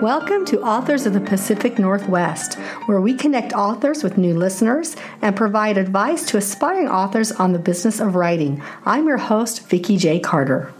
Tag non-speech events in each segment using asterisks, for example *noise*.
Welcome to Authors of the Pacific Northwest, where we connect authors with new listeners and provide advice to aspiring authors on the business of writing. I'm your host, Vicki J. Carter.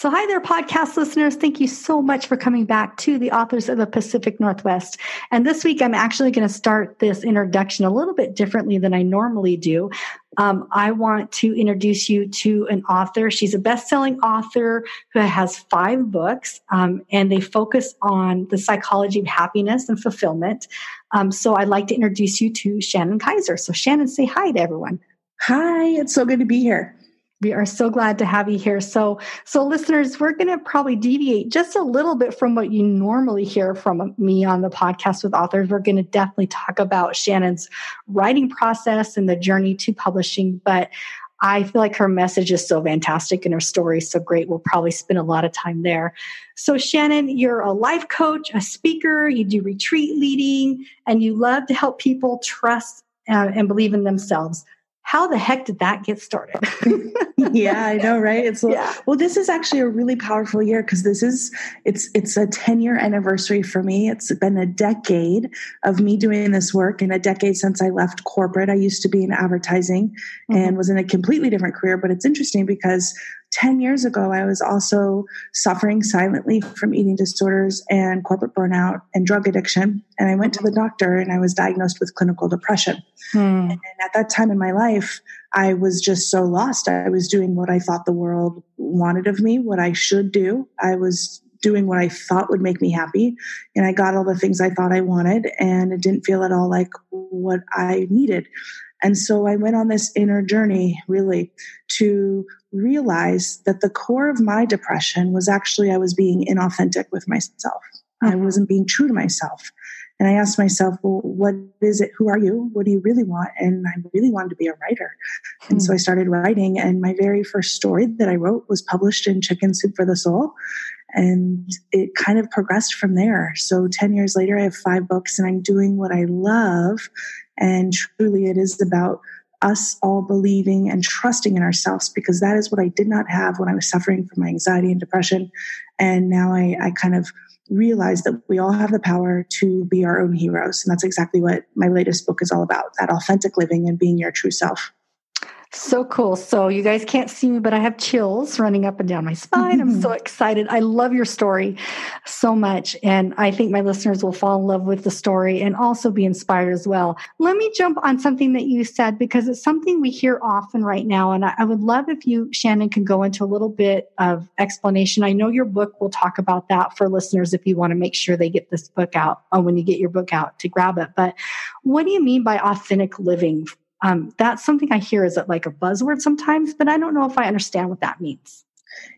So, hi there, podcast listeners. Thank you so much for coming back to the authors of the Pacific Northwest. And this week, I'm actually going to start this introduction a little bit differently than I normally do. Um, I want to introduce you to an author. She's a best selling author who has five books, um, and they focus on the psychology of happiness and fulfillment. Um, so, I'd like to introduce you to Shannon Kaiser. So, Shannon, say hi to everyone. Hi, it's so good to be here. We are so glad to have you here. So, so listeners, we're going to probably deviate just a little bit from what you normally hear from me on the podcast with authors. We're going to definitely talk about Shannon's writing process and the journey to publishing, but I feel like her message is so fantastic and her story is so great. We'll probably spend a lot of time there. So, Shannon, you're a life coach, a speaker, you do retreat leading, and you love to help people trust uh, and believe in themselves how the heck did that get started? *laughs* yeah, I know, right? It's yeah. well, this is actually a really powerful year because this is it's it's a 10 year anniversary for me. It's been a decade of me doing this work and a decade since I left corporate. I used to be in advertising mm-hmm. and was in a completely different career, but it's interesting because 10 years ago, I was also suffering silently from eating disorders and corporate burnout and drug addiction. And I went to the doctor and I was diagnosed with clinical depression. Hmm. And at that time in my life, I was just so lost. I was doing what I thought the world wanted of me, what I should do. I was doing what I thought would make me happy. And I got all the things I thought I wanted, and it didn't feel at all like what I needed. And so I went on this inner journey really to realize that the core of my depression was actually I was being inauthentic with myself. I wasn't being true to myself. And I asked myself, well, what is it? Who are you? What do you really want? And I really wanted to be a writer. And so I hmm. started writing. And my very first story that I wrote was published in Chicken Soup for the Soul. And it kind of progressed from there. So 10 years later, I have five books and I'm doing what I love. And truly, it is about us all believing and trusting in ourselves because that is what I did not have when I was suffering from my anxiety and depression. And now I, I kind of realize that we all have the power to be our own heroes. And that's exactly what my latest book is all about that authentic living and being your true self. So cool. So you guys can't see me, but I have chills running up and down my spine. I'm so mm-hmm. excited. I love your story so much. And I think my listeners will fall in love with the story and also be inspired as well. Let me jump on something that you said because it's something we hear often right now. And I would love if you, Shannon, can go into a little bit of explanation. I know your book will talk about that for listeners if you want to make sure they get this book out or when you get your book out to grab it. But what do you mean by authentic living um, that's something I hear is like a buzzword sometimes, but I don't know if I understand what that means.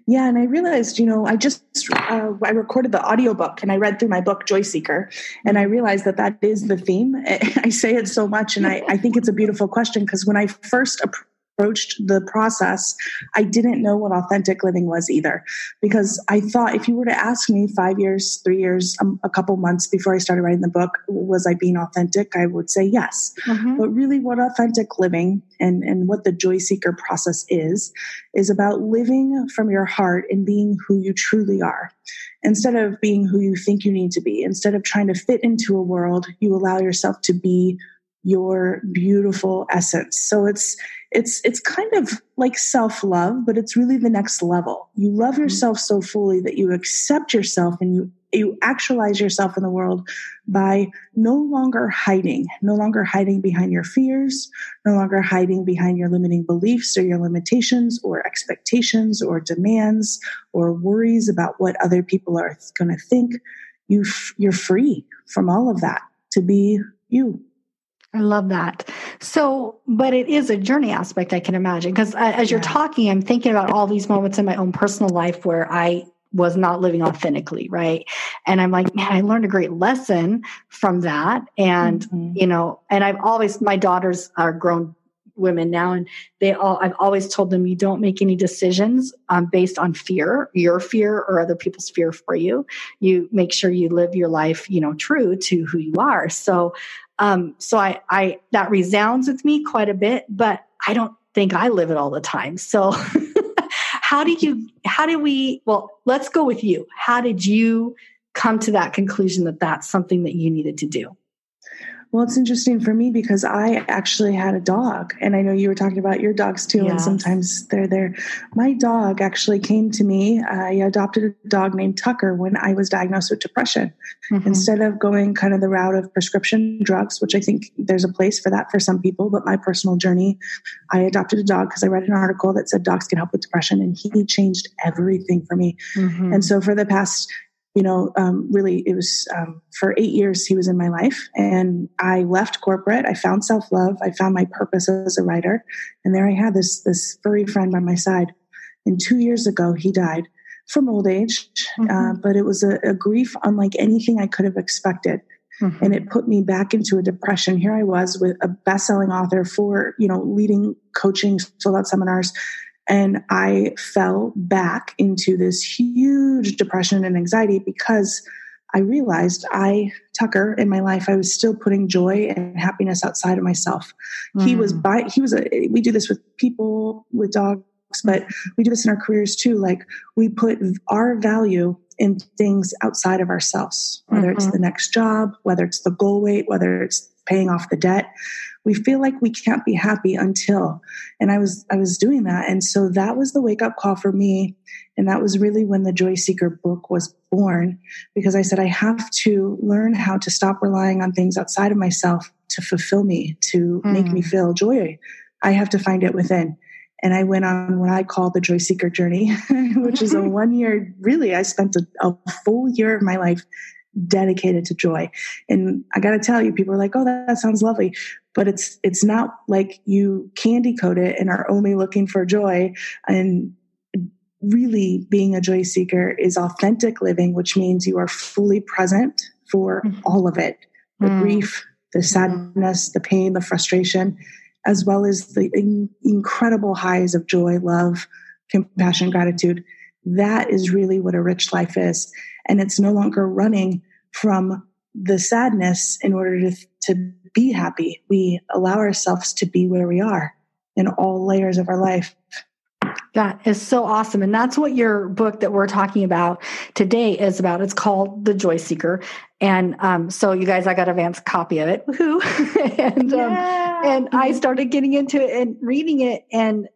Yeah, and I realized, you know, I just uh, I recorded the audiobook and I read through my book Joy Seeker, and I realized that that is the theme. *laughs* I say it so much, and I, I think it's a beautiful question because when I first approached the process, I didn't know what authentic living was either. Because I thought if you were to ask me five years, three years, um, a couple months before I started writing the book, was I being authentic? I would say yes. Mm-hmm. But really, what authentic living and, and what the joy seeker process is, is about living from your heart and being who you truly are. Instead of being who you think you need to be, instead of trying to fit into a world, you allow yourself to be your beautiful essence. So it's it's it's kind of like self-love, but it's really the next level. You love mm-hmm. yourself so fully that you accept yourself and you you actualize yourself in the world by no longer hiding, no longer hiding behind your fears, no longer hiding behind your limiting beliefs or your limitations or expectations or demands or worries about what other people are going to think. You you're free from all of that to be you. I love that. So, but it is a journey aspect, I can imagine. Because as you're talking, I'm thinking about all these moments in my own personal life where I was not living authentically, right? And I'm like, man, I learned a great lesson from that. And, mm-hmm. you know, and I've always, my daughters are grown women now and they all i've always told them you don't make any decisions um, based on fear your fear or other people's fear for you you make sure you live your life you know true to who you are so um, so I, I, that resounds with me quite a bit, but I don't, think I live it all the time. So *laughs* how did you how did we well, let's go with you. How did you come to that conclusion that that's something that you needed to do? Well, it's interesting for me because I actually had a dog, and I know you were talking about your dogs too, yes. and sometimes they're there. My dog actually came to me. I adopted a dog named Tucker when I was diagnosed with depression. Mm-hmm. Instead of going kind of the route of prescription drugs, which I think there's a place for that for some people, but my personal journey, I adopted a dog because I read an article that said dogs can help with depression, and he changed everything for me. Mm-hmm. And so for the past you know, um, really, it was um, for eight years he was in my life, and I left corporate. I found self love. I found my purpose as a writer, and there I had this this furry friend by my side. And two years ago, he died from old age, uh, mm-hmm. uh, but it was a, a, grief unlike anything I could have expected. Mm-hmm. And it put me back into a depression. Here I was with a best-selling author for, you know, leading coaching, sold out seminars, and I fell back into this huge depression and anxiety because I realized I, Tucker, in my life, I was still putting joy and happiness outside of myself. Mm. He was by, he was a, we do this with people, with dogs, but we do this in our careers too. Like we put our value in things outside of ourselves, whether mm-hmm. it's the next job, whether it's the goal weight, whether it's paying off the debt we feel like we can't be happy until and i was i was doing that and so that was the wake up call for me and that was really when the joy seeker book was born because i said i have to learn how to stop relying on things outside of myself to fulfill me to mm. make me hmm. feel joy i have to find it within and I went on what I call the Joy Seeker journey, *laughs* which is a *laughs* one year, really, I spent a, a, full year of my life dedicated to joy. And I got to tell you, people are like, "Oh, that, that, sounds lovely," but it's it's not like you candy coat it and are only looking for joy. And really, being a joy seeker is authentic living, which means you are fully present for mm-hmm. all of it: the mm-hmm. grief, the sadness, the pain, the frustration, as well as the in- incredible highs of joy, love, compassion, gratitude. That is really what a rich life is and it's no longer running from the sadness in order to, to be happy. We allow ourselves to be where we are in all layers of our life. That is so awesome. And that's what your book that we're talking about today is about. It's called The Joy Seeker. And um, so you guys, I got a advance copy of it. Woohoo. *laughs* and um, and I started getting into it and reading it. And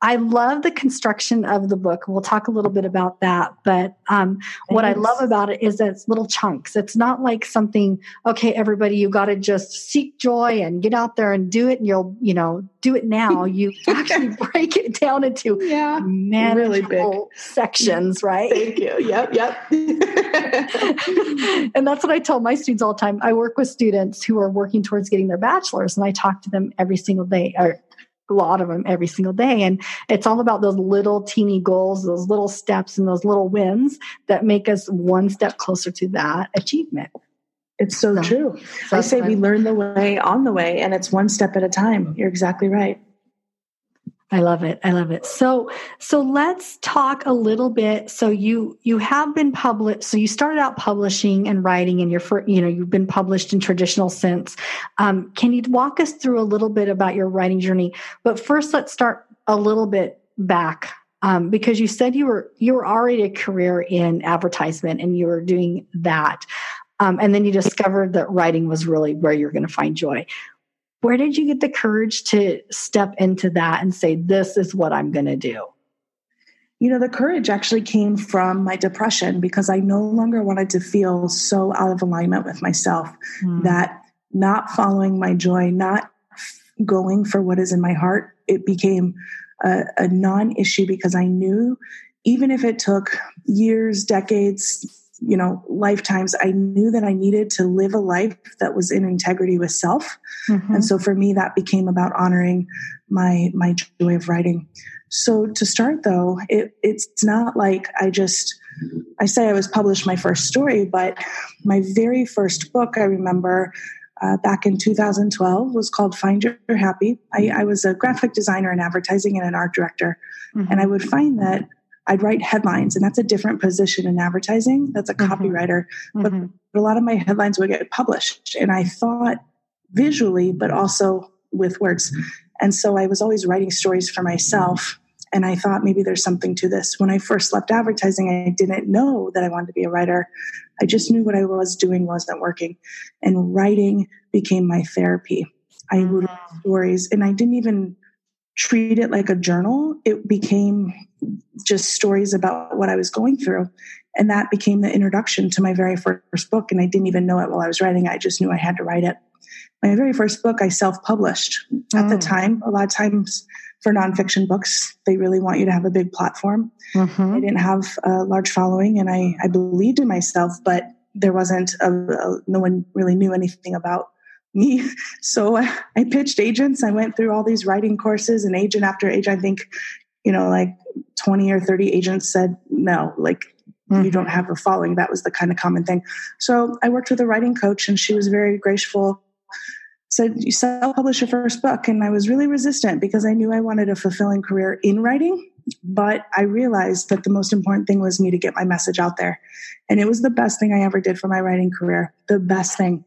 I love the construction of the book. We'll talk a little bit about that. But um, what I love about it is that it's little chunks. It's not like something, okay, everybody, you got to just seek joy and get out there and do it and you'll, you know, do it now. *laughs* You actually *laughs* break it down into yeah, manageable really sections, right? Thank you. Yep, yep. *laughs* and that's what I tell my students all the time. I work with students who are working towards getting their bachelor's and I talk to them every single day or a lot of them every single day. And it's all about those little teeny goals, those little steps, and those little wins that make us one step closer to that achievement. It's so, so true. So I say we learn the way on the way, and it's one step at a time. You're exactly right. I love it. I love it. So, so let's talk a little bit. So you, you have been published. So you started out publishing and writing and you're for, you know, you've been published in traditional sense. Um, can you walk us through a little bit about your writing journey? But first, let's start a little bit back. Um, because you said you were, you were already a career in advertisement and you were doing that. Um, and then you discovered that writing was really where you're going to find joy where did you get the courage to step into that and say, this is what I'm going to do? You know, the courage actually came from my depression because I no longer wanted to feel so out of alignment with myself mm. that not following my joy, not going for what is in my heart, it became a, a non issue because I knew even if it took years, decades, you know lifetimes i knew that i needed to live a life that was in integrity with self mm-hmm. and so for me that became about honoring my my joy of writing so to start though it, it's not like i just i say i was published my first story but my very first book i remember uh, back in 2012 was called find your happy I, I, was a graphic designer and advertising and an art director mm-hmm. and i would find that I'd write headlines, and that's a different position in advertising. That's a mm-hmm. copywriter. But, mm-hmm. but a lot of my headlines would get published. And I thought visually, but also with words. And so I was always writing stories for myself. And I thought maybe there's something to this. When I first left advertising, I didn't know that I wanted to be a writer. I just knew what I was doing wasn't working. And writing became my therapy. I write mm. stories and I didn't even treat it like a journal. It became just stories about what I was going through. And that became the introduction to my very first book. And I didn't even know it while I was writing. I just knew I had to write it. My very first book, I self published. At mm. the time, a lot of times for nonfiction books, they really want you to have a big platform. Mm-hmm. I didn't have a large following and I, I believed in myself, but there wasn't a, a, no one really knew anything about me. *laughs* So I pitched agents. I went through all these writing courses, and agent after agent, I think, you know, like 20 or 30 agents said, no, like mm-hmm. you don't have a following. That was the kind of common thing. So I worked with a writing coach, and she was very graceful. Said, you self publish your first book. And I was really resistant because I knew I wanted a fulfilling career in writing. But I realized that the most important thing was me to get my message out there. And it was the best thing I ever did for my writing career. The best thing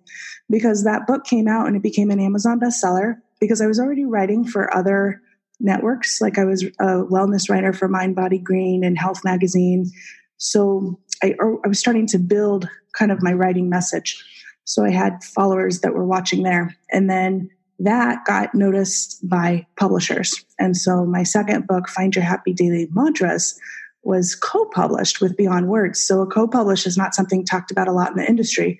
because that book came out and it became an Amazon bestseller because I was already writing for other networks. Like I was a wellness writer for Mind Body Green and Health Magazine. So I, I was starting to build kind of my writing message. So I had followers that were watching there. And then that got noticed by publishers. And so my second book, Find Your Happy Daily Mantras, was co published with Beyond Words. So a co publish is not something talked about a lot in the industry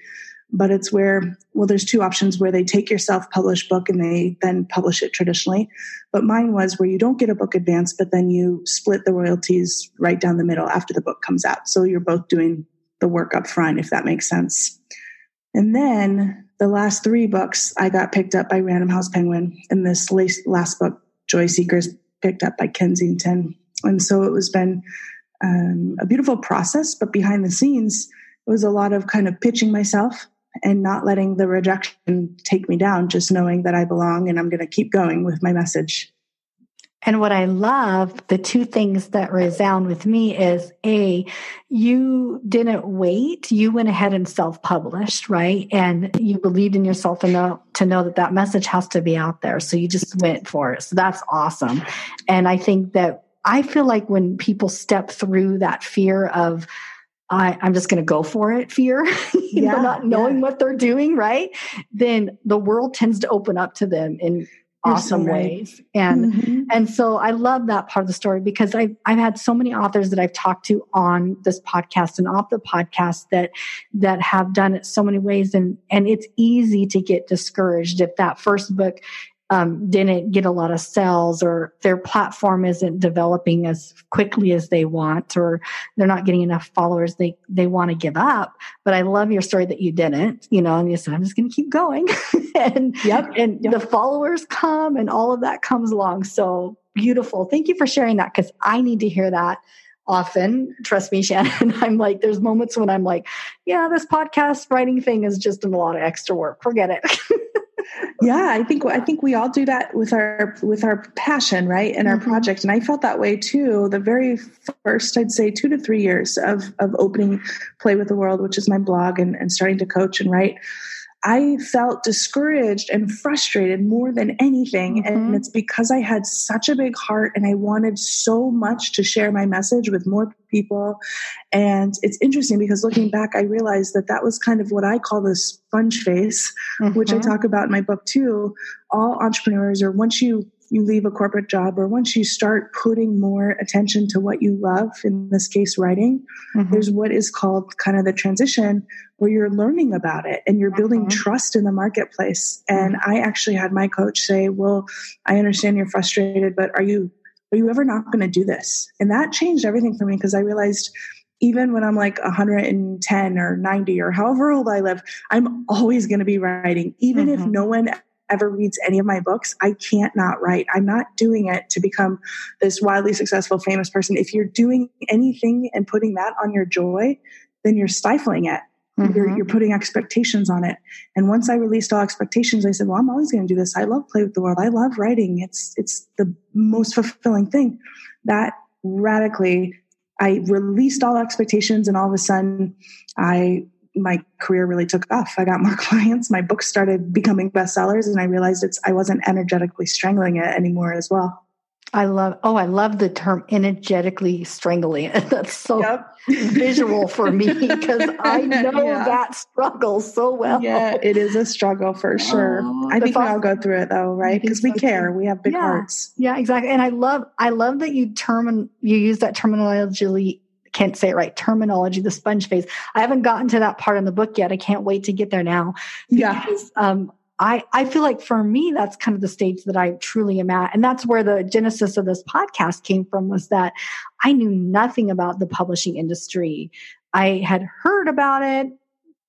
but it's where well there's two options where they take your self-published book and they then publish it traditionally but mine was where you don't get a book advance but then you split the royalties right down the middle after the book comes out so you're both doing the work up front if that makes sense and then the last three books i got picked up by random house penguin and this last book joy seekers picked up by kensington and so it was been um, a beautiful process but behind the scenes it was a lot of kind of pitching myself and not letting the rejection take me down, just knowing that I belong and I'm going to keep going with my message. And what I love, the two things that resound with me is A, you didn't wait. You went ahead and self published, right? And you believed in yourself enough to know that that message has to be out there. So you just went for it. So that's awesome. And I think that I feel like when people step through that fear of, I, am just going to go for it fear, *laughs* yeah, know, not knowing yeah. what they're doing, right? Then the world tends to open up to them in awesome so right. ways. And mm-hmm. and so I love that part of the story because I've I've had so many authors that I've talked to on this podcast and off the podcast that that have done it so many ways and and it's easy to get discouraged if that first book um, didn't get a lot of sales or their platform isn't developing as quickly as they want or they're not getting enough followers they they want to give up. But i love your story that you didn't you know and you said i'm just going to keep going. *laughs* And yep. and yep. the followers come and all of that comes along. So beautiful. Thank you for sharing that because i need to hear that often. Trust me *laughs* shannon i'm like there's moments when i'm like yeah this podcast writing thing is just a lot of extra work. Forget it *laughs* yeah i think i think we all do that with our with our passion right and our mm-hmm. project and i felt that way too the very first i'd say two to three years of of opening play with the world which is my blog and, and starting to coach and write I felt discouraged and frustrated more than anything. Mm-hmm. And it's because I had such a big heart and I wanted so much to share my message with more people. And it's interesting because looking back, I realized that that was kind of what I call the sponge phase, mm-hmm. which I mm-hmm. talk about in my book too. All entrepreneurs, or once you you leave a corporate job or once you start putting more attention to what you love, in this case, writing, mm-hmm. there's what is called kind of the transition where you're learning about it and you're building mm-hmm. trust in the marketplace. And. I actually had my coach say, well, I understand you're frustrated, but are you, are you ever not going to do this? And that changed everything for me because I realized even when I'm like 110 or 90 or however old I live, I'm always going to be writing, even if mm-hmm. no one ever reads any of my books, I can't not write. I'm not doing it to become this wildly successful, famous person. If you're doing anything and putting that on your joy, then you're stifling it. Mm-hmm. You're, you're, putting expectations on it. And once I released all expectations, I said, "Well, I'm always going to do this. I love play with the world. I love writing. It's it's the most fulfilling thing." That radically, I released all expectations, and all of a sudden, I my career really took off. I got more *laughs* clients. My books started becoming bestsellers, and I realized it's I wasn't energetically strangling it anymore as well. I love, oh, I love the term energetically strangling it. *laughs* That's so yep. visual for me *laughs* because I know yeah. that struggle so well. Yeah, it is a struggle for sure. Oh, I think we all go through it though, right? Because we care. We have big yeah. hearts. Yeah, exactly. And I love, I love that you term, you use that terminology can't say it right terminology the sponge phase i haven't gotten to that part in the book yet i can't wait to get there now yeah because, um, I, I feel like for me, that's kind of the stage that I truly am at. And that's where the genesis of this podcast came from was that I knew nothing about the publishing industry. I had heard about it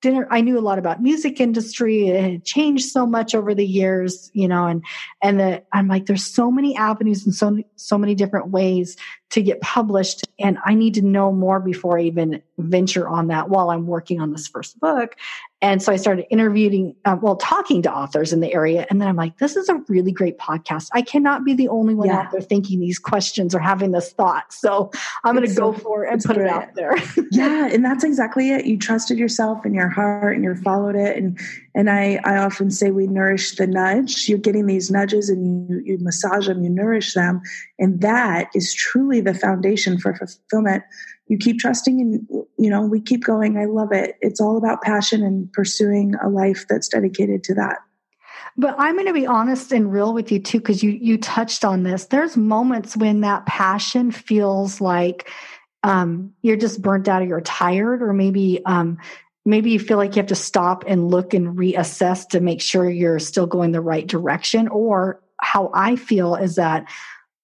didn't I knew a lot about music industry. It had changed so much over the years, you know, and and that I'm like, there's so many avenues and so so many different ways to get published, and I need to know more before I even venture on that while I'm working on this first book. And so I started interviewing, uh, well, talking to authors in the area. And then I'm like, this is a really great podcast. I cannot be the only one yeah. out there thinking these questions or having this thought. So I'm going to go for it and put brilliant. it out there. *laughs* yeah. And that's exactly it. You trusted yourself and your heart and you followed it. And, and I, I often say we nourish the nudge. You're getting these nudges and you, you massage them, you nourish them. And that is truly the foundation for fulfillment. You keep trusting and you know we keep going. I love it. It's all about passion and pursuing a life that's dedicated to that. But i'm going to be honest and real with you too because you you touched on this. There's moments when that passion feels like um, you're just burnt out or you're tired or maybe um, maybe you feel like you have to stop and look and reassess to make sure you're still going the right direction or how i feel is that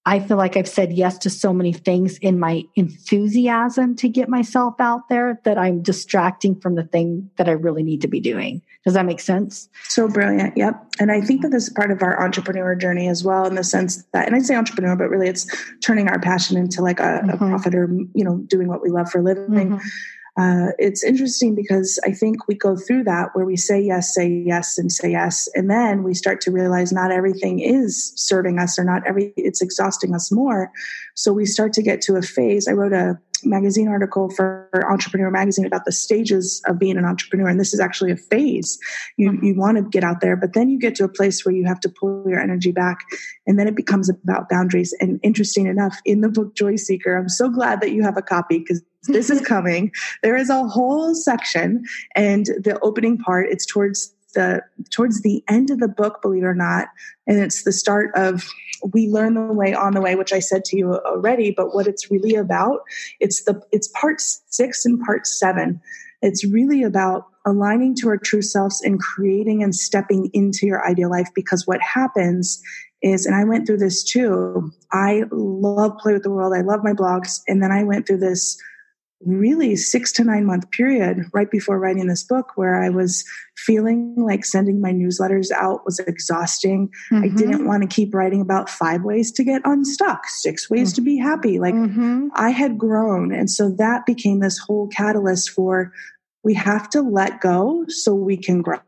I feel like I've said yes to so many things in my enthusiasm to get myself out there that I'm distracting from the thing that I really need to be doing. Does that make sense? So brilliant. Yep. And I think that this is part of our entrepreneur journey as well, in the sense that, and I say entrepreneur, but really it's turning our passion into like a, mm-hmm. a profit or, you know, doing what we love for a living. Mm-hmm uh, it's interesting because I think we go through that where we say yes, say yes, and say yes, and then we start to realize not everything is serving us, or not every it's exhausting us more. So we start to get to a phase. I wrote a magazine article for Entrepreneur Magazine about the stages of being an entrepreneur, and this is actually a phase. You mm-hmm. you want to get out there, but then you get to a place where you have to pull your energy back, and then it becomes about boundaries. And interesting enough, in the book Joy Seeker, I'm so glad that you have a copy because this is *laughs* coming. There is a whole section, and the opening part, it's towards the towards the end of the book, believe it or not, and it's the start of we learn the way on the way, which I said to you already. But what it's really about, it's the it's part six and part seven. It's really about aligning to our true selves and creating and stepping into your ideal life. Because what happens is, and I went through this too. I love play with the world. I love my blogs, and then I went through this really six to nine month period right before writing this book where I was feeling like sending my newsletters out was exhausting. Mm-hmm. I didn't want to keep writing about five ways to get unstuck, six ways mm-hmm. to be happy. Like mm-hmm. I had grown. And so that became this whole catalyst for we have to let go so we can grow.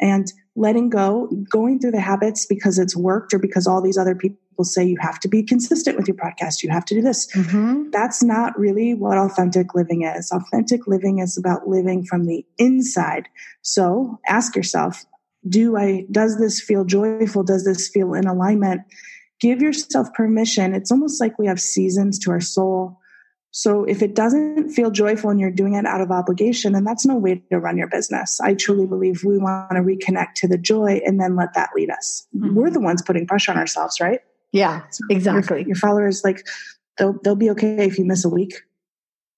And letting go, going through the habits because it's worked or because all these other people say you have to be consistent with your podcast, you have to do this. Mm-hmm. That's not really what authentic living is. Authentic living is about living from the inside. So ask yourself, do I, does this feel joyful? Does this feel in alignment? Give yourself permission. It's almost like we have seasons to our soul so if it doesn't feel joyful and you're doing it out of obligation, then that's no way to run your business. I truly believe we want to reconnect to the joy and then let that lead us. Mm-hmm. We're the ones putting pressure on ourselves, right? Yeah, exactly. Your, your followers, like, they'll they'll be okay if you miss a week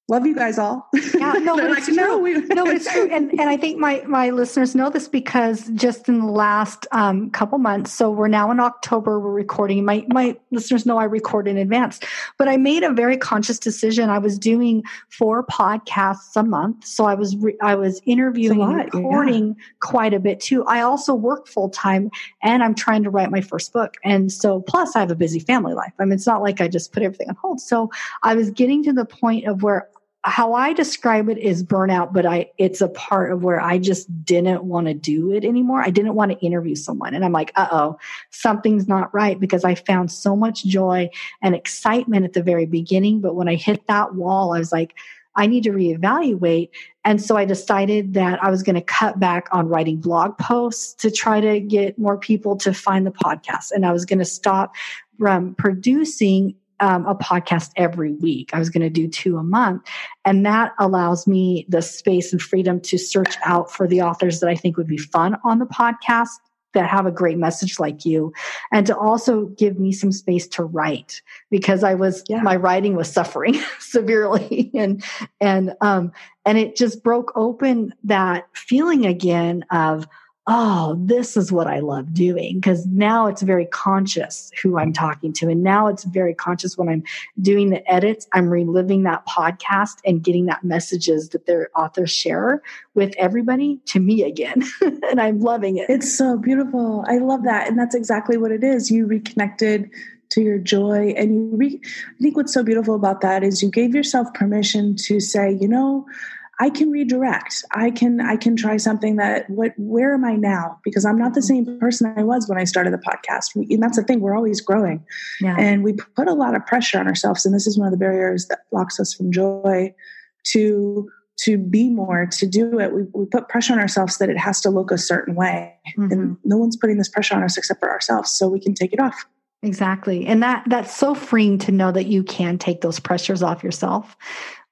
love you guys all. Yeah, no, *laughs* but it's true. no, it's true. And and I think my my listeners know this because just in the last um, couple months, so we're now in October, we're recording. My my listeners know I record in advance, but I made a very conscious decision. I was doing four podcasts a month, so I was re- I was interviewing and recording yeah. quite a bit too. I also work full time, and I'm trying to write my first book, and so plus I have a busy family life. I mean, it's not like I just put everything on hold. So I was getting to the point of where how I describe it is burnout, but I it's a part of where I just didn't want to do it anymore. I didn't want to interview someone. And I'm like, uh-oh, something's not right because I found so much joy and excitement at the very beginning. But when I hit that wall, I was like, I need to reevaluate. And so I decided that I was going to cut back on writing blog posts to try to get more people to find the podcast. And I was going to stop from producing um, a podcast every week. I was going to do two a month. And that allows me the space and freedom to search out for the authors that I think would be fun on the podcast that have a great message like you and to also give me some space to write because i was yeah. my writing was suffering *laughs* severely and and um and it just broke open that feeling again of oh, this is what I love doing. Because now it's very conscious who I'm talking to. And now it's very conscious when I'm doing the edits, I'm reliving that podcast and getting that messages that their authors share with everybody to me again. *laughs* and I'm loving it. It's so beautiful. I love that. And that's exactly what it is. You reconnected to your joy and you re- i think what's so beautiful about that is you gave yourself permission to say you know I can redirect. I can I can try something that what where am I now? Because I'm not the mm-hmm. same person I was when I started the podcast. We, and that's the thing, we're always growing. Yeah. And we put a lot of pressure on ourselves and this is one of the barriers that blocks us from joy to to be more, to do it. We, we put pressure on ourselves that it has to look a certain way. Mm-hmm. And no one's putting this pressure on us except for ourselves so we can take it off. Exactly. And that that's so freeing to know that you can take those pressures off yourself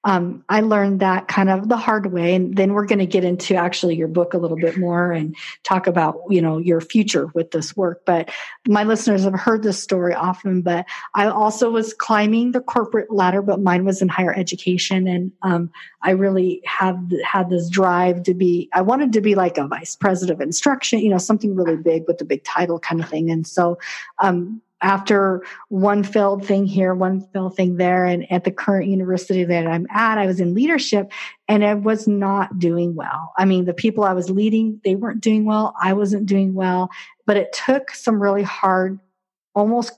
um, I learned that kind of the hard way. And then we're going to get into actually your book a little bit more and talk about, you know, your future with this work. But my listeners have heard this story often, but I also was climbing the corporate ladder, but mine was in higher education. And um, I really have had this drive to be, I wanted to be like a vice president of instruction, you know, something really big with a big title kind of thing. And so, um, after one failed thing here, one failed thing there. And at the current university that I'm at, I was in leadership and I was not doing well. I mean, the people I was leading, they weren't doing well. I wasn't doing well, but it took some really hard, almost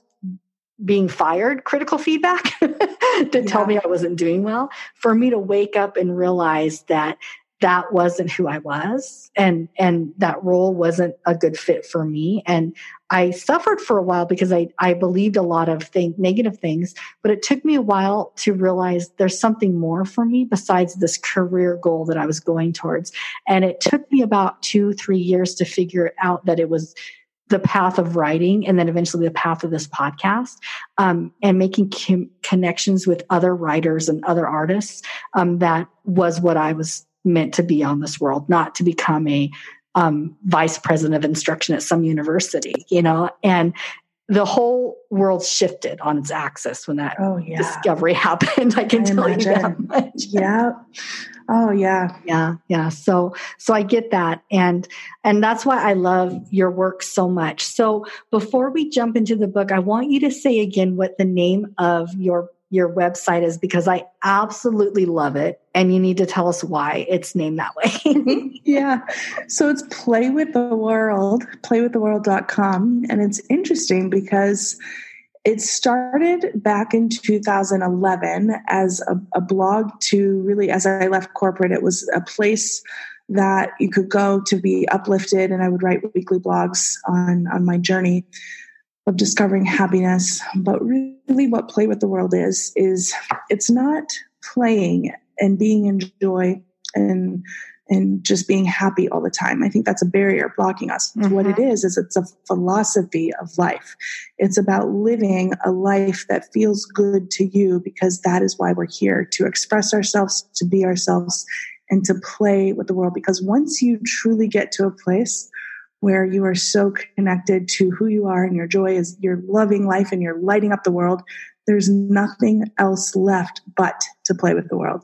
being fired critical feedback *laughs* to yeah. tell me I wasn't doing well for me to wake up and realize that that wasn't who I was and and that role wasn't a good fit for me. And I suffered for a while because I I believed a lot of thing, negative things but it took me a while to realize there's something more for me besides this career goal that I was going towards. And it took me about 2 3 years to figure out that it was the path of writing and then eventually the path of this podcast um, and making com- connections with other writers and other artists um, that was what i was meant to be on this world, not to become a um, vice president of instruction at some university, you know, and the whole world shifted on its axis when that oh, yeah. discovery *laughs* happened. I can I tell imagine. you that much. *laughs* Yeah. Oh yeah. Yeah. Yeah. So, so I get that. And, and that's why I love your work so much. So before we jump into the book, I want you to say again what the name of your your website is because I absolutely love it. And you need to tell us why it's named that way. *laughs* yeah. So it's Play with the World, playwiththeworld.com. And it's interesting because it started back in 2011 as a, a blog to really, as I left corporate, it was a place that you could go to be uplifted. And I would write weekly blogs on, on my journey of discovering happiness. But really, what Play with the World is, is it's not playing and being in joy and and just being happy all the time. I think that's a barrier blocking us. Mm-hmm. What it mm-hmm. is, is it's a philosophy of life. It's about living a life that feels good to you because that is why we're here to express ourselves, to be ourselves, and to play with the world. Because once you truly get to a place where you are so connected to who you are and your joy is you're loving life and you're lighting up the world. There's nothing else left but to play with the world.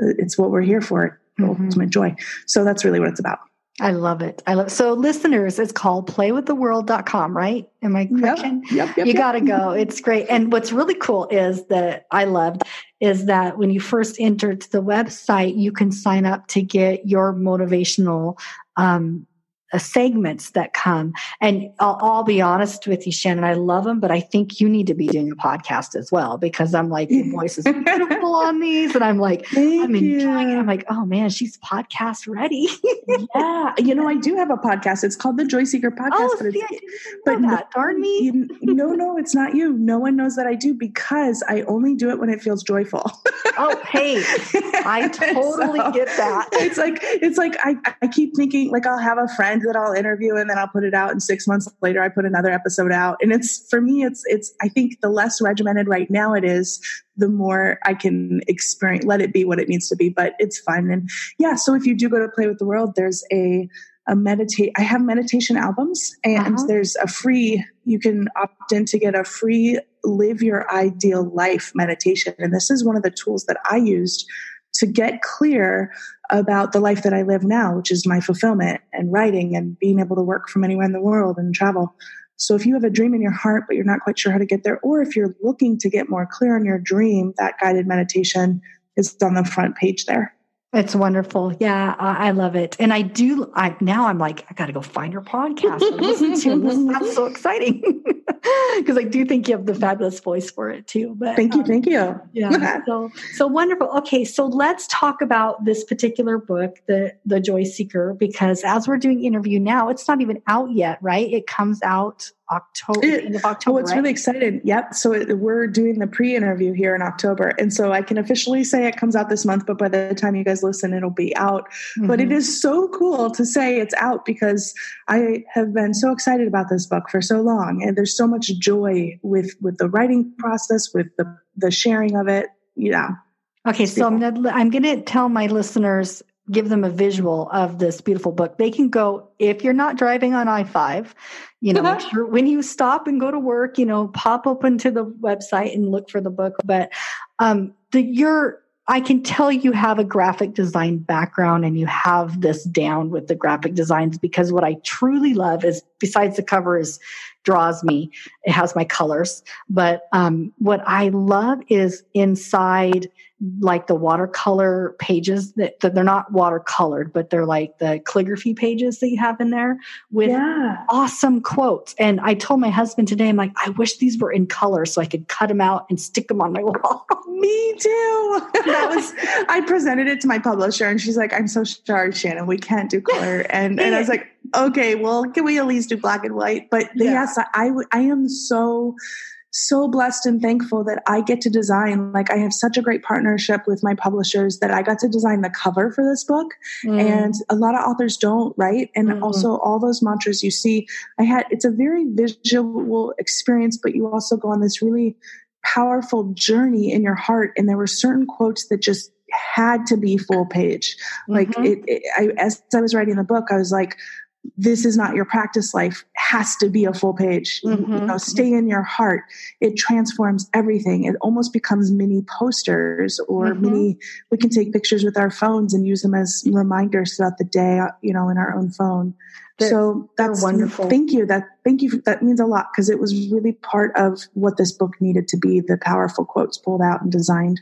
It's what we're here for, mm-hmm. ultimate joy. So that's really what it's about. I love it. I love it. So listeners, it's called playwiththeworld.com, right? Am I correct? Yep, yep, yep, you got to go. It's great. And what's really cool is that I loved is that when you first entered the website, you can sign up to get your motivational um, Uh, segments that come. And I'll, I'll, be honest with you, Shannon, I love them, but I think you need to be doing a podcast as well because I'm like, your *laughs* voice is beautiful on these. And I'm like, Thank I'm enjoying you. it. I'm like, oh man, she's podcast ready. *laughs* yeah. You know, I do have a podcast. It's called the Joy Seeker Podcast. Oh, but, see, but that. No, darn me. no, no, it's not you. No one knows that I do because I only do it when it feels joyful. oh, hey, I *laughs* totally so, get that. It's like, it's like, I, I keep thinking like I'll have a friend that I'll interview and then I'll put it out and six months later I put another episode out. And it's for me, it's it's I think the less regimented right now it is, the more I can experience let it be what it needs to be. But it's fun. And yeah, so if you do go to play with the world, there's a a meditate I have meditation albums and uh-huh. there's a free you can opt in to get a free live your ideal life meditation. And this is one of the tools that I used to get clear about the life that I live now, which is my fulfillment and writing and being able to work from anywhere in the world and travel. So if you have a dream in your heart, but you're not quite sure how to get there, or if you're looking to get more clear on your dream, that guided meditation is on the front page there. It's wonderful. Yeah, I love it. And I do, I now I'm like, I got to go find your podcast and listen to it. Sounds so exciting *laughs* because I do think you have the fabulous voice for it too. But thank you. Um, thank you. Yeah. so, so wonderful. Okay. So let's talk about this particular book, the, the Joy Seeker, because as we're doing interview now, it's not even out yet, right? It comes out October, it, of October. Oh, it's right? really excited. Yep. So it, we're doing the pre-interview here in October, and so I can officially say it comes out this month. But by the time you guys listen, it'll be out. Mm-hmm. But it mm-hmm. so cool to say it's out because I have been so excited about this book for so long, and there's so much joy with with the writing process, with the the sharing of it. Yeah. Okay, so I'm gonna I'm gonna tell my listeners give them a visual of this beautiful book. They can go if you're not driving on I-5, you know, make *laughs* sure when you stop and go to work, you know, pop open to the website and look for the book. But um the you're I can tell you have a graphic design background and you have this down with the graphic designs because what I truly love is besides the cover is draws me. It has my colors, but um, what I love is inside like the watercolor pages that, that, they're not watercolored, but they're like the calligraphy pages that you have in there with yeah. awesome quotes. And I told my husband today, I'm like, I wish these were in color so I could cut them out and stick them on my *laughs* wall. Me too. that was, I presented it to my publisher and she's like, I'm so sorry, Shannon, we can't do color. And, and I was like, okay, well, can we at least do black and white? But yeah. yes, I, I am so, so blessed and thankful that I get to design. Like, I have such a great partnership with my publishers that I got to design the cover for this book. Mm. And a lot of authors don't, right? And mm. also, all those mantras you see, I had, it's a very visual experience, but you also go on this really powerful journey in your heart. And there were certain quotes that just had to be full page. Like, mm-hmm. it, it I, as I was writing the book, I was like, this is not your practice life has to be a full page. Mm-hmm. you know stay in your heart. It transforms everything. It almost becomes mini posters or mm-hmm. mini we can take pictures with our phones and use them as reminders throughout the day you know in our own phone. They're, so that's wonderful. thank you. That thank you that means a lot because it was really part of what this book needed to be the powerful quotes pulled out and designed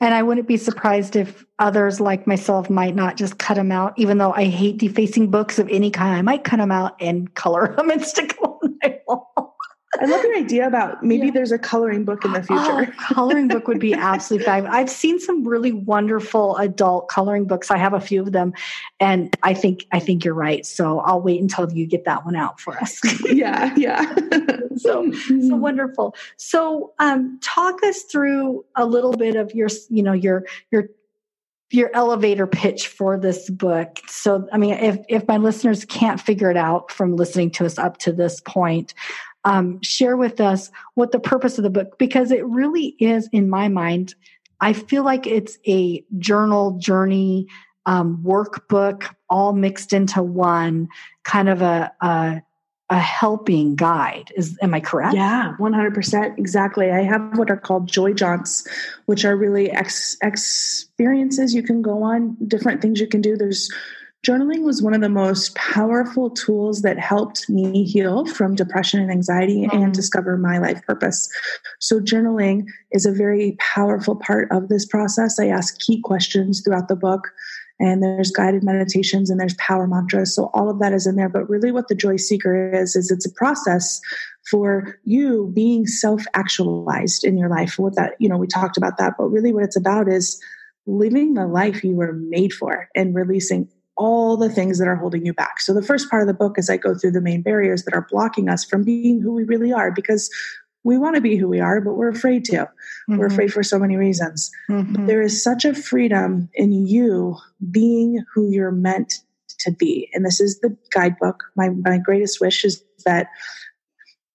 and I wouldn't be surprised if others like myself might not just cut them out, even though I hate defacing books of any kind. I might cut them out and color them *laughs* and stick them on my wall. I love your idea about maybe yeah. there's a coloring book in the *gasps* future. Oh, coloring book would be *laughs* absolutely fabulous. I've seen some really wonderful adult coloring books. I have a few of them, and I think I think you're right. So I'll wait until you get that one out for us. *laughs* yeah, yeah. *laughs* so so wonderful. So um, talk us through a little bit of your you know your your your elevator pitch for this book. So, I mean, if, if my listeners can't figure it out from listening to us up to this point, um, share with us what the purpose of the book, because it really is, in my mind, I feel like it's a journal journey um, workbook all mixed into one, kind of a, a a helping guide. Is am I correct? Yeah, one hundred percent, exactly. I have what are called joy jaunts, which are really ex- experiences you can go on, different things you can do. There's journaling was one of the most powerful tools that helped me heal from depression and anxiety mm-hmm. and discover my life purpose. So, journaling is a very powerful part of this process. I ask key questions throughout the book. and there's guided meditations and there's power mantras. So all of that is in there. But really, what the Joy Seeker is, is it's a process for you being self actualized in your life. What that, you know, we talked about that, but really what it's about is living the life you were made for and releasing all the things that are holding you back. So the first part of the book is I go through the main barriers that are blocking us from being who we really are because we want to be who we are, but we're afraid to. Mm-hmm. We're afraid for so many reasons. Mm-hmm. There is such a freedom in you being who you're meant to be. And this is the guidebook. My, my greatest wish is that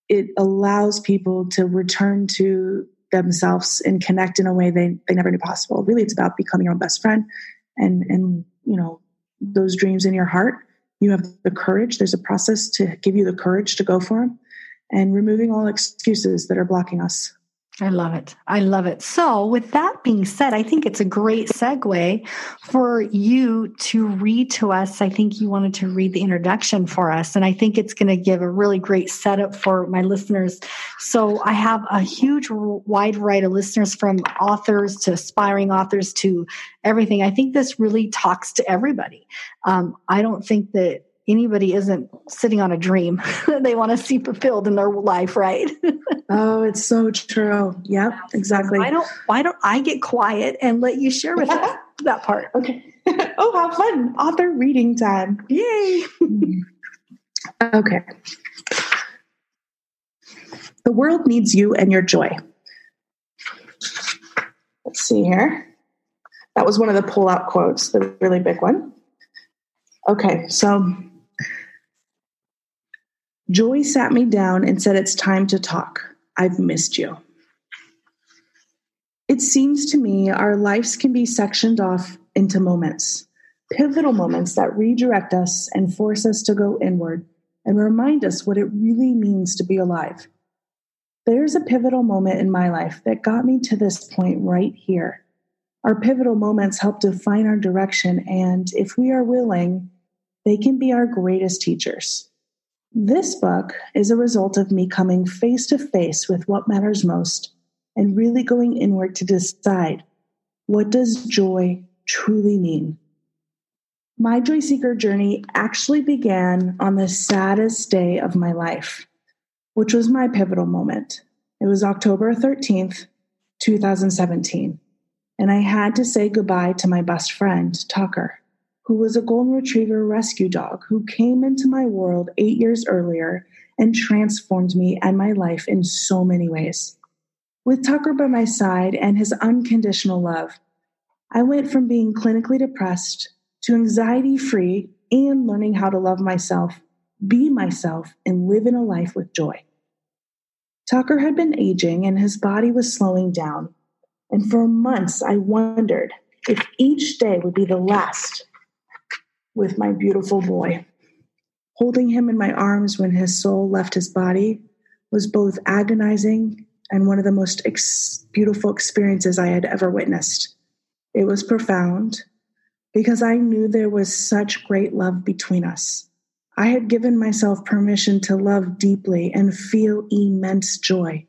it allows people to return to themselves and connect in a way they, they never knew possible. Really, it's about becoming your own best friend and, and, you know, those dreams in your heart. You have the courage. There's a process to give you the courage to go for them and removing all excuses that are blocking us. I love it. I love it. So, with that being said, I think it's a great segue for you to read to us. I think you wanted to read the introduction for us, and I think it's going to give a really great setup for my listeners. So, I have a huge, wide variety of listeners from authors to aspiring authors to everything. I think this really talks to everybody. Um, I don't think that anybody isn't sitting on a dream *laughs* they want to see fulfilled in their life, right? *laughs* oh, it's so true. Yep, exactly. Why don't why don't I get quiet and let you share with us *laughs* that part? Okay. oh, how fun. Author reading time. Yay. okay. The world needs you and your joy. Let's see here. That was one of the pull out quotes, the really big one. Okay, so Joy sat me down and said, It's time to talk. I've missed you. It seems to me our lives can be sectioned off into moments, pivotal moments that redirect us and force us to go inward and remind us what it really means to be alive. There's a pivotal moment in my life that got me to this point right here. Our pivotal moments help define our direction, and if we are willing, they can be our greatest teachers. This book is a result of me coming face to face with what matters most and really going inward to decide what does joy truly mean. My joy seeker journey actually began on the saddest day of my life, which was my pivotal moment. It was October 13th, 2017, and I had to say goodbye to my best friend, Tucker who was a golden retriever rescue dog who came into my world eight years earlier and transformed me and my life in so many ways. With Tucker by my side and his unconditional love, I went from being clinically depressed to anxiety free and learning how to love myself, be myself, and live in a life with joy. Tucker had been aging and his body was slowing down. And for months, I wondered if each day would be the last with my beautiful boy. Holding him in my arms when his soul left his body was both agonizing and one of the most ex- beautiful experiences I had ever witnessed. It was profound because I knew there was such great love between us. I had given myself permission to love deeply and feel immense joy.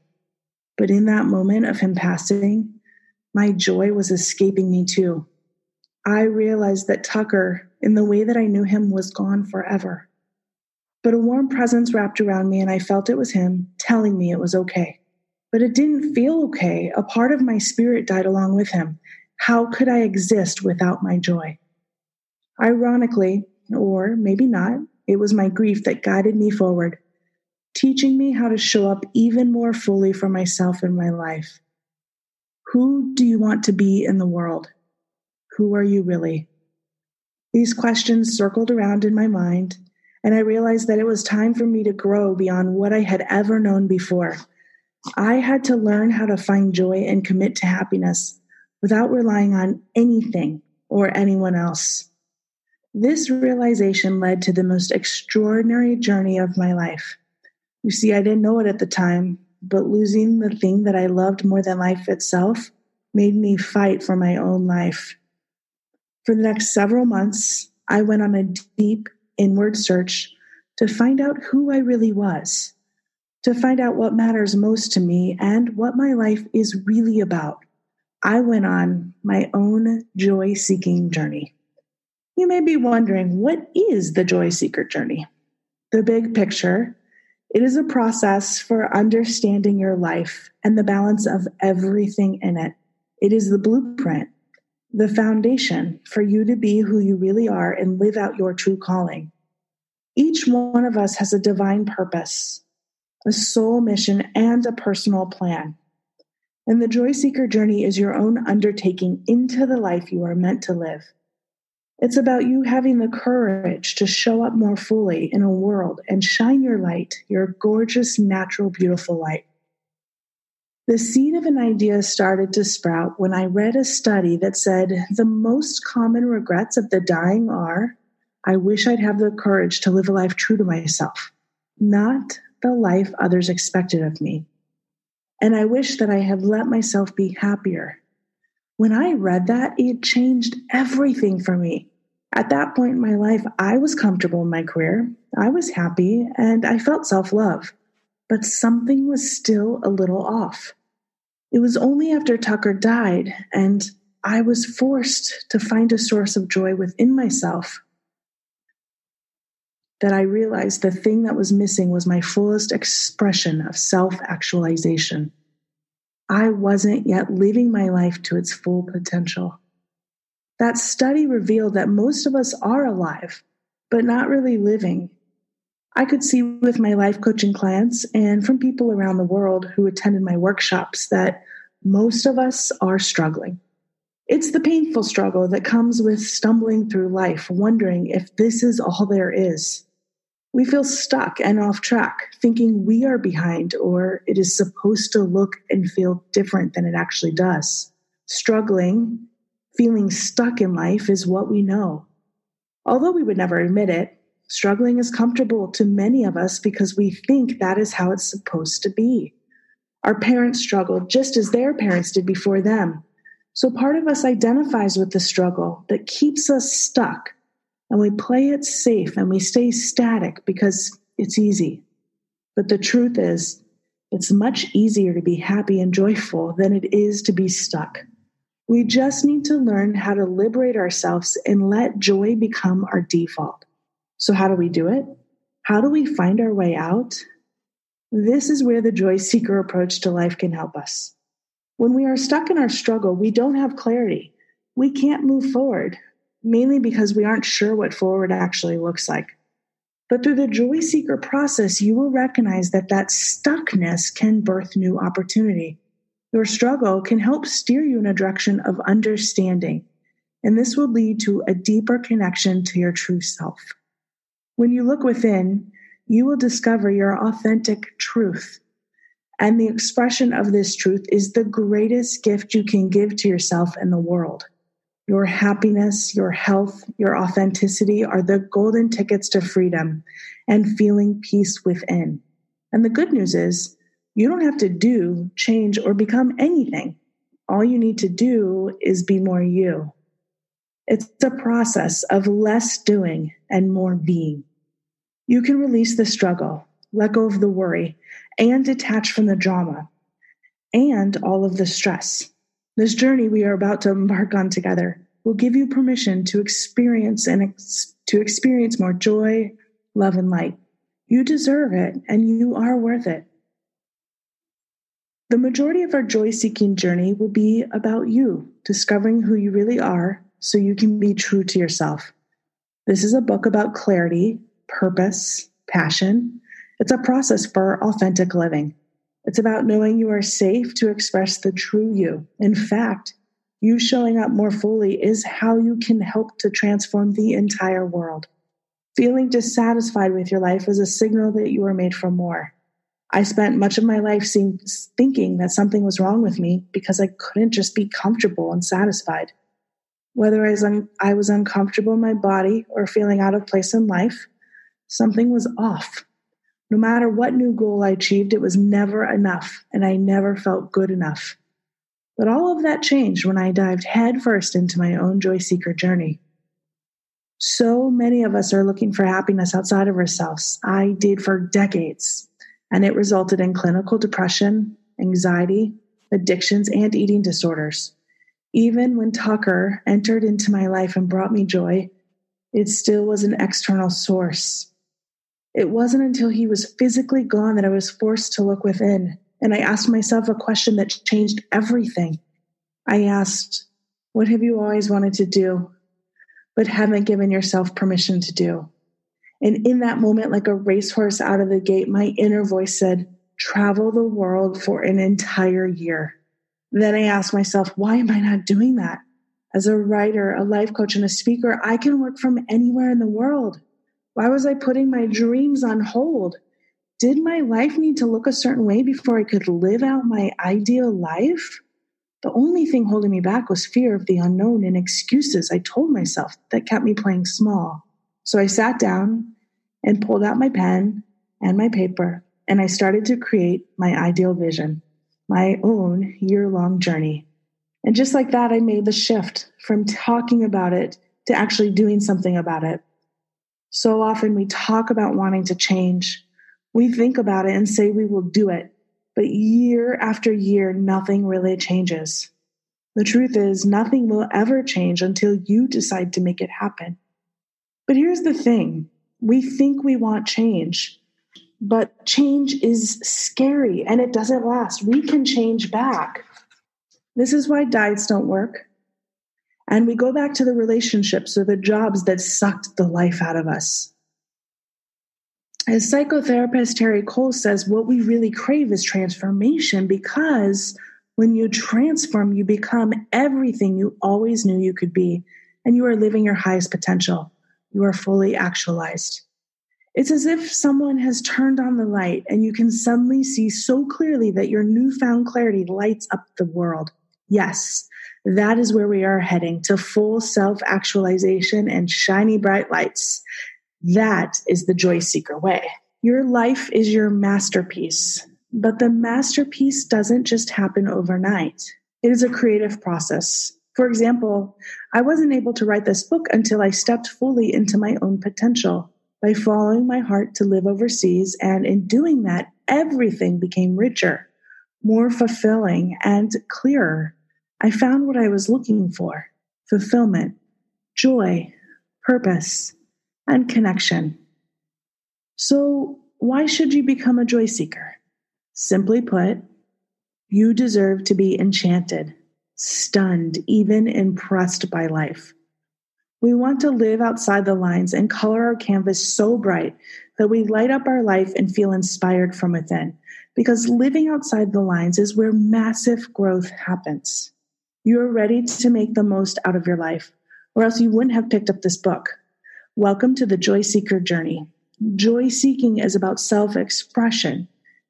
But in that moment of him passing, my joy was escaping me too. I realized that Tucker in the way that I knew him was gone forever. But a warm presence wrapped around me, and I felt it was him telling me it was okay. But it didn't feel okay. A part of my spirit died along with him. How could I exist without my joy? Ironically, or maybe not, it was my grief that guided me forward, teaching me how to show up even more fully for myself in my life. Who do you want to be in the world? Who are you really? These questions circled around in my mind, and I realized that it was time for me to grow beyond what I had ever known before. I had to learn how to find joy and commit to happiness without relying on anything or anyone else. This realization led to the most extraordinary journey of my life. You see, I didn't know it at the time, but losing the thing that I loved more than life itself made me fight for my own life. For the next several months, I went on a deep inward search to find out who I really was, to find out what matters most to me and what my life is really about. I went on my own joy seeking journey. You may be wondering what is the joy seeker journey? The big picture it is a process for understanding your life and the balance of everything in it. It is the blueprint, the foundation for you to be who you really are and live out your true calling. Each one of us has a divine purpose, a soul mission, and a personal plan. And the Joy Seeker journey is your own undertaking into the life you are meant to live. It's about you having the courage to show up more fully in a world and shine your light, your gorgeous, natural, beautiful light. The seed of an idea started to sprout when I read a study that said the most common regrets of the dying are I wish I'd have the courage to live a life true to myself, not the life others expected of me. And I wish that I had let myself be happier. When I read that, it changed everything for me. At that point in my life, I was comfortable in my career, I was happy, and I felt self love. But something was still a little off. It was only after Tucker died and I was forced to find a source of joy within myself that I realized the thing that was missing was my fullest expression of self actualization. I wasn't yet living my life to its full potential. That study revealed that most of us are alive, but not really living. I could see with my life coaching clients and from people around the world who attended my workshops that most of us are struggling. It's the painful struggle that comes with stumbling through life, wondering if this is all there is. We feel stuck and off track, thinking we are behind or it is supposed to look and feel different than it actually does. Struggling Feeling stuck in life is what we know. Although we would never admit it, struggling is comfortable to many of us because we think that is how it's supposed to be. Our parents struggled just as their parents did before them. So part of us identifies with the struggle that keeps us stuck, and we play it safe and we stay static because it's easy. But the truth is, it's much easier to be happy and joyful than it is to be stuck. We just need to learn how to liberate ourselves and let joy become our default. So, how do we do it? How do we find our way out? This is where the joy seeker approach to life can help us. When we are stuck in our struggle, we don't have clarity. We can't move forward, mainly because we aren't sure what forward actually looks like. But through the joy seeker process, you will recognize that that stuckness can birth new opportunity. Your struggle can help steer you in a direction of understanding, and this will lead to a deeper connection to your true self. When you look within, you will discover your authentic truth. And the expression of this truth is the greatest gift you can give to yourself and the world. Your happiness, your health, your authenticity are the golden tickets to freedom and feeling peace within. And the good news is, you don't have to do, change, or become anything. All you need to do is be more you. It's a process of less doing and more being. You can release the struggle, let go of the worry, and detach from the drama and all of the stress. This journey we are about to embark on together will give you permission to experience and ex- to experience more joy, love, and light. You deserve it and you are worth it. The majority of our joy seeking journey will be about you, discovering who you really are so you can be true to yourself. This is a book about clarity, purpose, passion. It's a process for authentic living. It's about knowing you are safe to express the true you. In fact, you showing up more fully is how you can help to transform the entire world. Feeling dissatisfied with your life is a signal that you are made for more. I spent much of my life seeing, thinking that something was wrong with me because I couldn't just be comfortable and satisfied. Whether I was, un- I was uncomfortable in my body or feeling out of place in life, something was off. No matter what new goal I achieved, it was never enough, and I never felt good enough. But all of that changed when I dived headfirst into my own joy seeker journey. So many of us are looking for happiness outside of ourselves. I did for decades and it resulted in clinical depression, anxiety, addictions, and eating disorders. Even when Tucker entered into my life and brought me joy, It still was an external source. It wasn't until he was physically gone that I was forced to look within. And I asked myself a question that changed everything. I asked, What have you always wanted to do, but haven't given yourself permission to do? And in that moment, like a racehorse out of the gate, my inner voice said, Travel the world for an entire year. Then I asked myself, Why am I not doing that? As a writer, a life coach, and a speaker, I can work from anywhere in the world. Why was I putting my dreams on hold? Did my life need to look a certain way before I could live out my ideal life? The only thing holding me back was fear of the unknown and excuses I told myself that kept me playing small. So I sat down and pulled out my pen and my paper, and I started to create my ideal vision, my own year long journey. And just like that, I made the shift from talking about it to actually doing something about it. So often we talk about wanting to change. We think about it and say we will do it. But year after year, nothing really changes. The truth is, nothing will ever change until you decide to make it happen. But here's the thing we think we want change, but change is scary and it doesn't last. We can change back. This is why diets don't work. And we go back to the relationships or the jobs that sucked the life out of us. As psychotherapist Terri Cole says, what we really crave is transformation because when you transform, you become everything you always knew you could be, and you are living your highest potential. You are fully actualized. It's as if someone has turned on the light and you can suddenly see so clearly that your newfound clarity lights up the world. Yes, that is where we are heading to full self actualization and shiny bright lights. That is the joy seeker way. Your life is your masterpiece, but the masterpiece doesn't just happen overnight. It is a creative process. For example, I wasn't able to write this book until I stepped fully into my own potential by following my heart to live overseas. And in doing that, everything became richer, more fulfilling, and clearer. I found what I was looking for fulfillment, joy, purpose, and connection. So, why should you become a joy seeker? Simply put, you deserve to be enchanted, stunned, even impressed by life. We want to live outside the lines and color our canvas so bright that we light up our life and feel inspired from within. Because living outside the lines is where massive growth happens. You are ready to make the most out of your life, or else you wouldn't have picked up this book. Welcome to the Joy Seeker journey. Joy seeking is about self expression,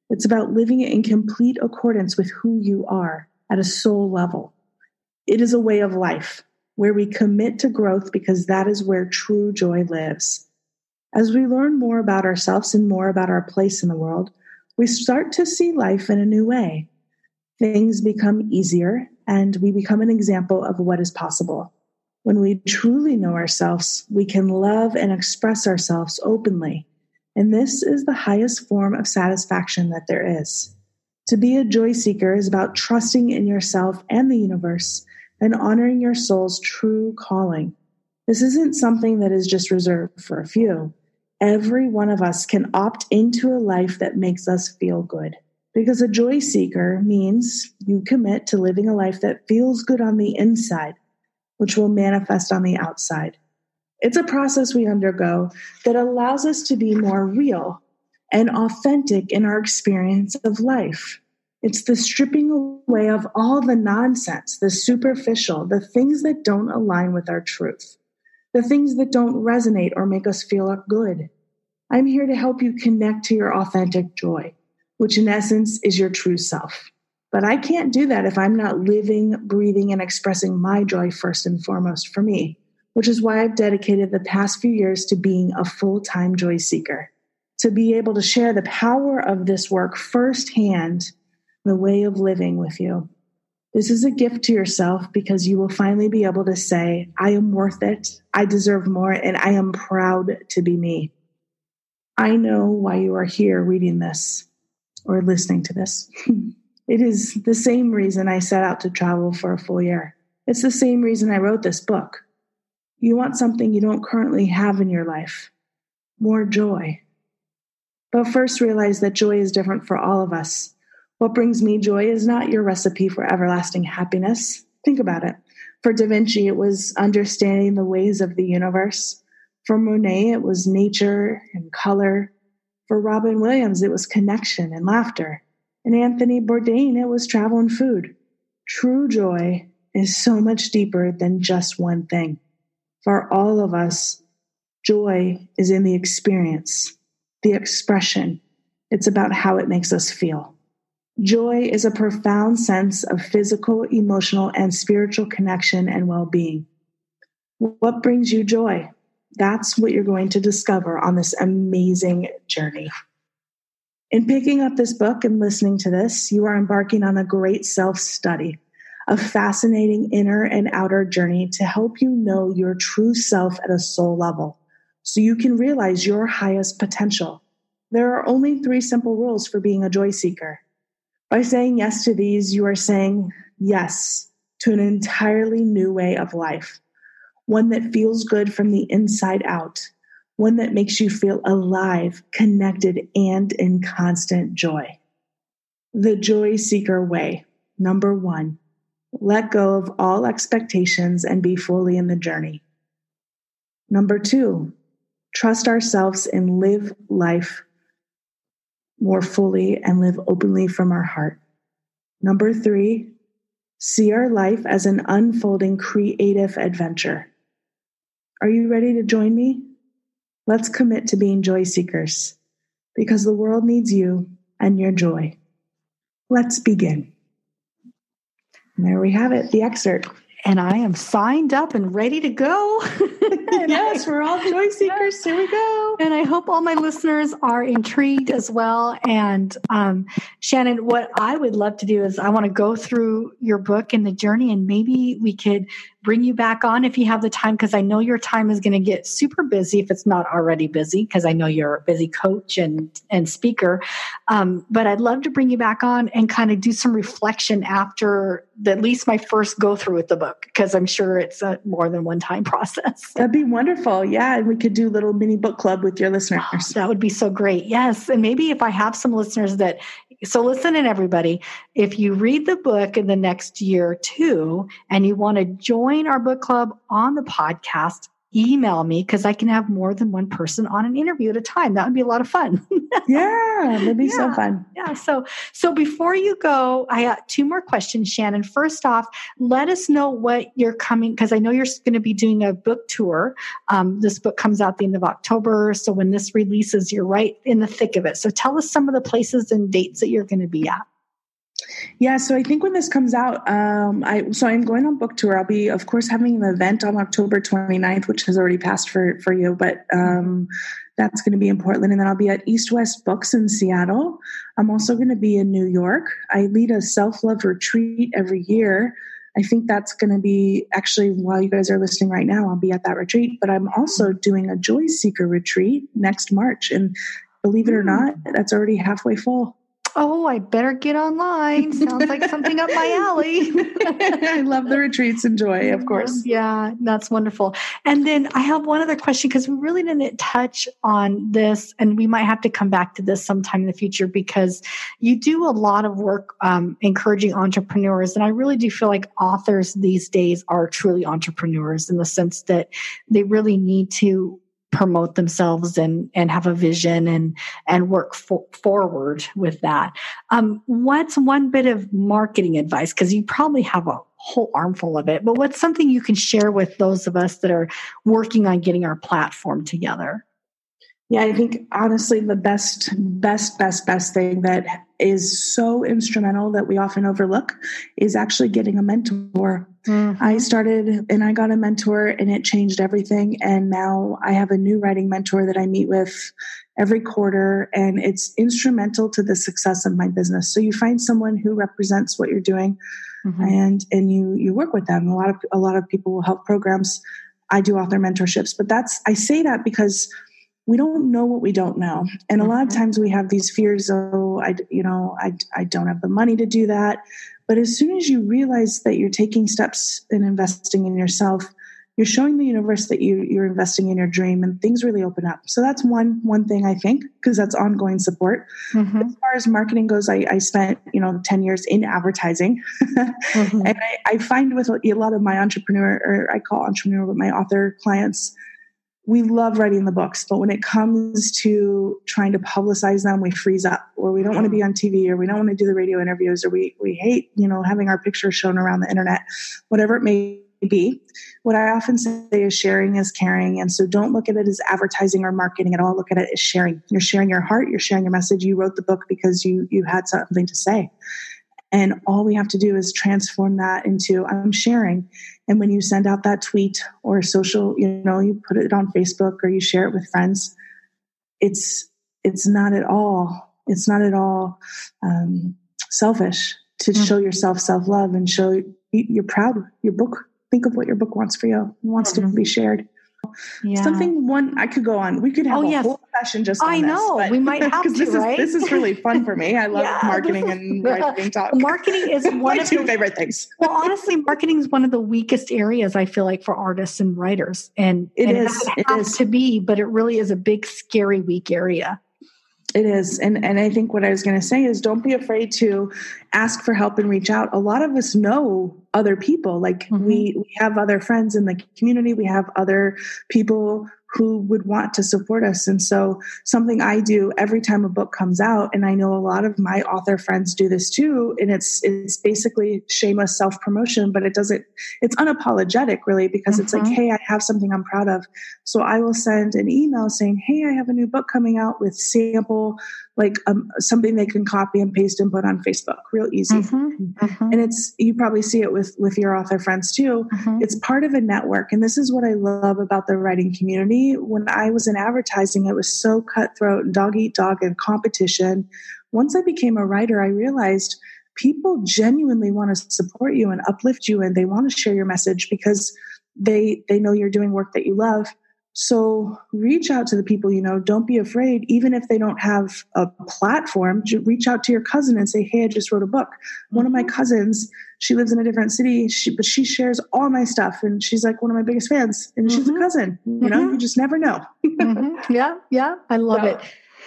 it's about living in complete accordance with who you are at a soul level. It is a way of life where we commit to growth because that is where true joy lives. As we learn more about ourselves and more about our place in the world, we start to see life in a new way. Things become easier and we become an example of what is possible. When we truly know ourselves, we can love and express ourselves openly. And this is the highest form of satisfaction that there is. To be a joy seeker is about trusting in yourself and the universe and honoring your soul's true calling. This isn't something that is just reserved for a few. Every one of us can opt into a life that makes us feel good. Because a joy seeker means you commit to living a life that feels good on the inside, which will manifest on the outside. It's a process we undergo that allows us to be more real and authentic in our experience of life. It's the stripping away of all the nonsense, the superficial, the things that don't align with our truth, the things that don't resonate or make us feel good. I'm here to help you connect to your authentic joy which in essence is your true self. But I can't do that if I'm not living, breathing, and expressing my joy first and foremost for me, which is why I've dedicated the past few years to being a full time joy seeker, to be able to share the power of this work firsthand, the way of living with you. This is a gift to yourself because you will finally be able to say, I am worth it, I deserve more, and I am proud to be me. I know why you are here reading this or listening to this. *laughs* it is the same reason I set out to travel for a full year. It's the same reason I wrote this book. You want something you don't currently have in your life more joy. But first, realize that joy is different for all of us. What brings me joy is not your recipe for everlasting happiness. Think about it. For Da Vinci, it was understanding the ways of the universe. For Monet, it was nature and color. For Robin Williams, it was connection and laughter. And Anthony Bourdain, it was travel and food. True joy is so much deeper than just one thing. For all of us, joy is in the experience, the expression. It's about how it makes us feel. Joy is a profound sense of physical, emotional, and spiritual connection and well being. What brings you joy? That's what you're going to discover on this amazing journey. In picking up this book and listening to this, you are embarking on a great self study a fascinating inner and outer journey to help you know your true self at a soul level so you can realize your highest potential. There are only three simple rules for being a joy seeker. By saying yes to these, you are saying yes to an entirely new way of life, one that feels good from the inside out, one that makes you feel alive, connected, and in constant joy. The Joy Seeker Way. Number one, let go of all expectations and be fully in the journey. Number two, trust ourselves and live life more fully and live openly from our heart. Number three, see our life as an unfolding creative adventure. Are you ready to join me? Let's commit to being joy seekers because the world needs you and your joy. Let's begin. And there we have it, the excerpt. And I am signed up and ready to go. *laughs* *laughs* yes, we're all joy seekers. Here we go. And I hope all my listeners are intrigued as well. And um, Shannon, what I would love to do is I want to go through your book and the journey, and maybe we could bring you back on if you have the time because I know your time is going to get super busy if it's not already busy because I know you're a busy coach and and speaker. Um, but I'd love to bring you back on and kind of do some reflection after the, at least my first go through with the book because I'm sure it's a more than one time *laughs* process. That'd be wonderful. Yeah, and we could do a little mini book club with your listeners. Oh, that would be so great. Yes, and maybe if I have some listeners that so listen in everybody, if you read the book in the next year or two and you want to join our book club on the podcast, email me because I can have more than one person on an interview at a time. That would be a lot of fun. *laughs* yeah, that'd be yeah, so fun. Yeah. So so before you go, I got two more questions, Shannon. First off, let us know what you're coming because I know you're going to be doing a book tour. Um, this book comes out the end of October, so when this releases, you're right in the thick of it. So tell us some of the places and dates that you're going to be at. Yeah, so I think when this comes out, um, I so I'm going on book tour. I'll be, of course, having an event on October 29th, which has already passed for for you, but um, that's going to be in Portland, and then I'll be at East West Books in Seattle. I'm also going to be in New York. I lead a self love retreat every year. I think that's going to be actually while you guys are listening right now, I'll be at that retreat. But I'm also doing a Joy Seeker retreat next March, and believe it or hmm. not, that's already halfway full oh, I better get online. Sounds like something up my alley. *laughs* I love the retreats and joy, of course. Yeah, that's wonderful. And then I have one other question because we really didn't touch on this, and we might have to come back to this sometime in the future because you do a lot of work um, encouraging entrepreneurs. And I really do feel like authors these days are truly entrepreneurs in the sense that they really need to promote themselves and and have a vision and and work for, forward with that. Um, what's one bit of marketing advice? Because you probably have a whole armful of it, but what's something you can share with those of us that are working on getting our platform together? Yeah, I think honestly, the best, best, best, best thing that is so instrumental that we often overlook is actually getting a mentor. Mm-hmm. I started and I got a mentor and it changed everything. And now I have a new writing mentor that I meet with every quarter and it's instrumental to the success of my business. So you find someone who represents what you're doing mm-hmm. and, and you, you work with them. A lot of, a lot of people will help programs. I do author mentorships, but that's, I say that because we don't know what we don't know and a lot of mm-hmm. times we have these fears oh i you know i, I don't have the money to do that but as soon as you realize that you're taking steps and investing in yourself you're showing the universe that you you're investing in your dream and things really open up so that's one one thing i think because that's ongoing support mm-hmm. as far as marketing goes I, I, spent you know 10 years in advertising mm-hmm. *laughs* and I, I, find with a lot of my entrepreneur or i call entrepreneur with my author clients we love writing the books but when it comes to trying to publicize them we freeze up or we don't want to be mm-hmm. on tv or we don't want to do the radio interviews or we we hate you know having our pictures shown around the internet whatever it may be. What I often say is sharing is caring. And so don't look at it as advertising or marketing at all. Look at it as sharing. You're sharing your heart, you're sharing your message. You wrote the book because you you had something to say. And all we have to do is transform that into I'm sharing. And when you send out that tweet or social, you know, you put it on Facebook or you share it with friends, it's it's not at all, it's not at all um, selfish to mm-hmm. show yourself self love and show you're proud your book think of what your book wants for you, wants mm-hmm. to be shared. Yeah. Something one I could go on. We could have oh, a yes. whole session just. I know this, we might *laughs* have to. This right? is this is really fun for me. I *laughs* love yeah, marketing and *laughs* writing talk. Marketing is one my of two the, favorite things. well, honestly, marketing is one of the weakest areas I feel like for artists and writers, and it and is. It, it is. to be, but it really is a big, scary, weak area. It is. And and I think what I was going to say is don't be afraid to ask for help and reach out. A lot of us know other people. Like mm-hmm. we we have other friends in the community, we have other people who would want to support us. And so, something I do every time a book comes out, and I know a lot of my author friends do this too, and it's it's basically shameless self promotion, but it doesn't. It's unapologetic, really, because mm-hmm. it's like, mm-hmm. hey, I have something I'm proud of. So I will send an email saying, hey, I have a new book coming out with sample like um, something they can copy and paste and put on Facebook, real easy. Mm-hmm, mm-hmm. And it's you probably see it with with your author friends too. Mm-hmm. It's part of a network, and this is what I love about the writing community. When I was in advertising, it was so cutthroat and dog eat dog and competition. Once I became a writer, I realized people genuinely want to support you and uplift you, and they want to share your message because they they know you're doing work that you love so reach out to the people you know. Don't be afraid, even if they don't have a platform. Reach out to your cousin and say, "Hey, I just wrote a book." One of my mm-hmm. cousins, she lives in a different city, she, but she shares all my stuff, and she's like one of my biggest fans. And mm-hmm. she's a mm-hmm. cousin. You know, mm-hmm. you just never know. Mm-hmm. yeah, yeah, I love it.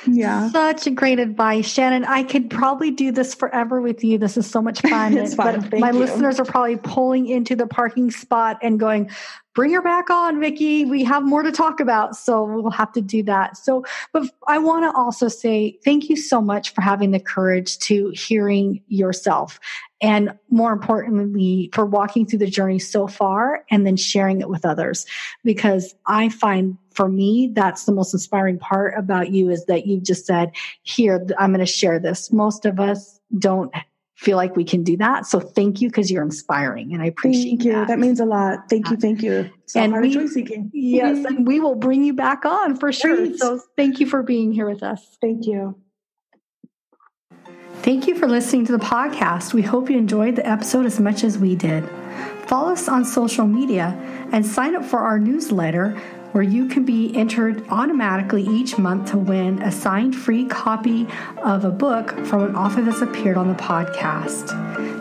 Yeah. Such a great advice, Shannon. I could probably do this forever with you. This is so much fun. *laughs* it's fun. my you. listeners are probably pulling into the parking spot and going, bring her back on, Vicki. We have more to talk about. So we'll have to do that. So, but I want to also say thank you so much for having the courage to hearing yourself. And more importantly, for walking through the journey so far and then sharing it with others. Because I find for me, that's the most inspiring part about you is that you've just said, here, I'm going to share this. Most of us don't feel like we can do that. So thank you because you're inspiring and I appreciate thank you. That. that means a lot. Thank you. Uh, thank you. So and we, joy seeking. Yes, and we will bring you back on for sure. So thank you for being here with us. Thank you. Thank you for listening to the podcast. We hope you enjoyed the episode as much as we did. Follow us on social media and sign up for our newsletter where you can be entered automatically each month to win a signed free copy of a book from an author that's appeared on the podcast.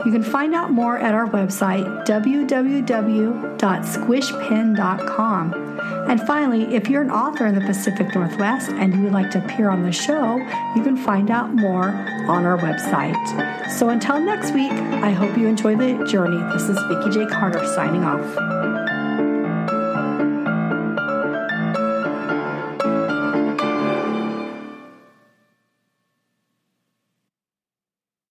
You can find out more at our website, www.squishpen.com. And finally, if you're an author in the Pacific Northwest and you would like to appear on the show, you can find out more on our website. So until next week, I hope you enjoy the journey. This is Vicki J. Carter signing off.